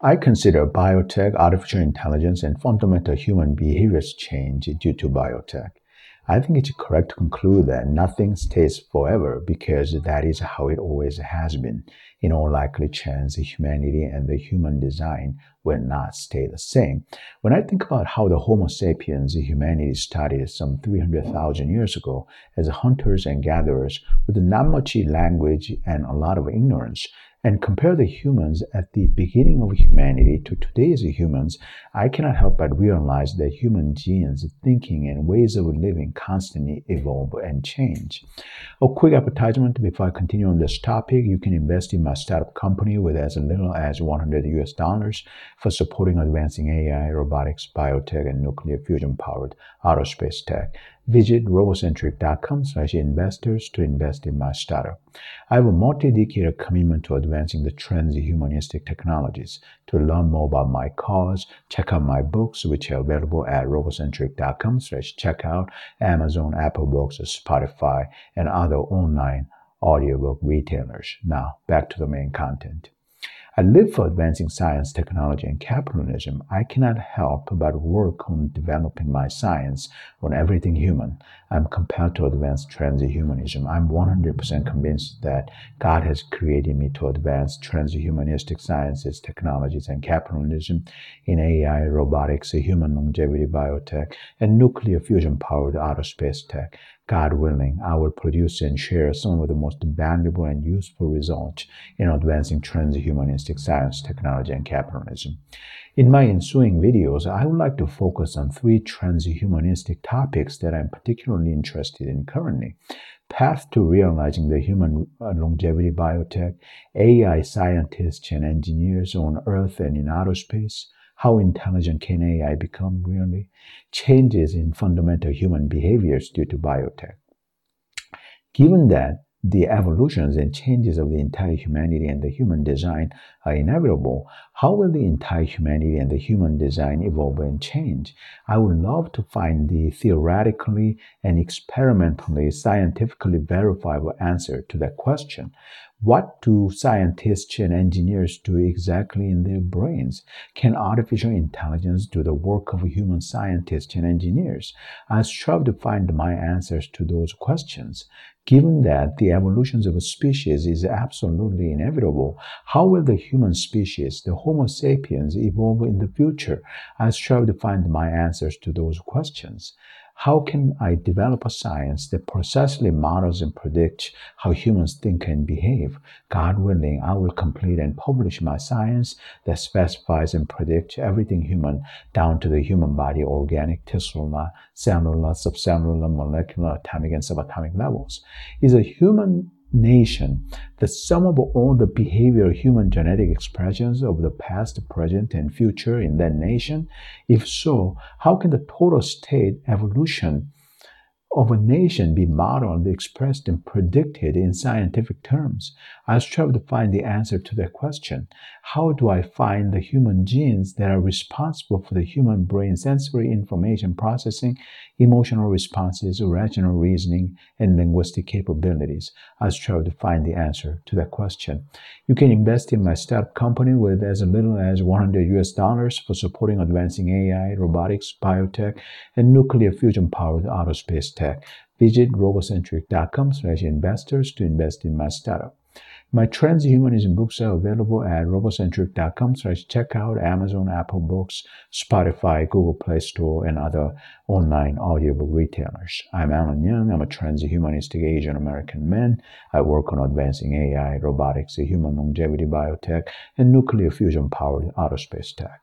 I consider biotech, artificial intelligence, and fundamental human behaviors change due to biotech. I think it's correct to conclude that nothing stays forever because that is how it always has been. In all likely chance, humanity and the human design will not stay the same. When I think about how the Homo sapiens, humanity started some 300,000 years ago as hunters and gatherers with not much language and a lot of ignorance, and compare the humans at the beginning of humanity to today's humans, I cannot help but realize that human genes, thinking, and ways of living constantly evolve and change. A quick advertisement before I continue on this topic you can invest in my startup company with as little as 100 US dollars for supporting advancing AI, robotics, biotech, and nuclear fusion powered outer space tech. Visit robocentric.com slash investors to invest in my startup. I have a multi-decade commitment to advancing the transhumanistic technologies. To learn more about my cause, check out my books, which are available at robocentric.com slash checkout, Amazon, Apple Books, Spotify, and other online audiobook retailers. Now, back to the main content. I live for advancing science, technology, and capitalism. I cannot help but work on developing my science on everything human. I'm compelled to advance transhumanism. I'm 100% convinced that God has created me to advance transhumanistic sciences, technologies, and capitalism in AI, robotics, human longevity, biotech, and nuclear fusion powered outer space tech. God willing, I will produce and share some of the most valuable and useful results in advancing transhumanistic science, technology, and capitalism. In my ensuing videos, I would like to focus on three transhumanistic topics that I'm particularly interested in currently. Path to realizing the human longevity biotech, AI scientists and engineers on Earth and in outer space, how intelligent can AI become really? Changes in fundamental human behaviors due to biotech. Given that the evolutions and changes of the entire humanity and the human design are inevitable, how will the entire humanity and the human design evolve and change? I would love to find the theoretically and experimentally scientifically verifiable answer to that question. What do scientists and engineers do exactly in their brains? Can artificial intelligence do the work of human scientists and engineers? I strive to find my answers to those questions. Given that the evolution of a species is absolutely inevitable, how will the human species, the Homo sapiens, evolve in the future? I strive to find my answers to those questions. How can I develop a science that precisely models and predicts how humans think and behave? God willing, I will complete and publish my science that specifies and predicts everything human down to the human body, organic, tissular, cellular, subcellular, molecular, atomic, and subatomic levels. Is a human nation, the sum of all the behavioral human genetic expressions of the past, present, and future in that nation? If so, how can the total state evolution of a nation be modeled, expressed, and predicted in scientific terms? I strive to find the answer to that question. How do I find the human genes that are responsible for the human brain sensory information processing, emotional responses, rational reasoning, and linguistic capabilities? I strive to find the answer to that question. You can invest in my startup company with as little as 100 US dollars for supporting advancing AI, robotics, biotech, and nuclear fusion powered outer space tech. Visit robocentric.com slash investors to invest in my startup. My transhumanism books are available at robocentric.com slash checkout, Amazon, Apple Books, Spotify, Google Play Store, and other online audiobook retailers. I'm Alan Young. I'm a transhumanistic Asian American man. I work on advancing AI, robotics, human longevity biotech, and nuclear fusion powered outer space tech.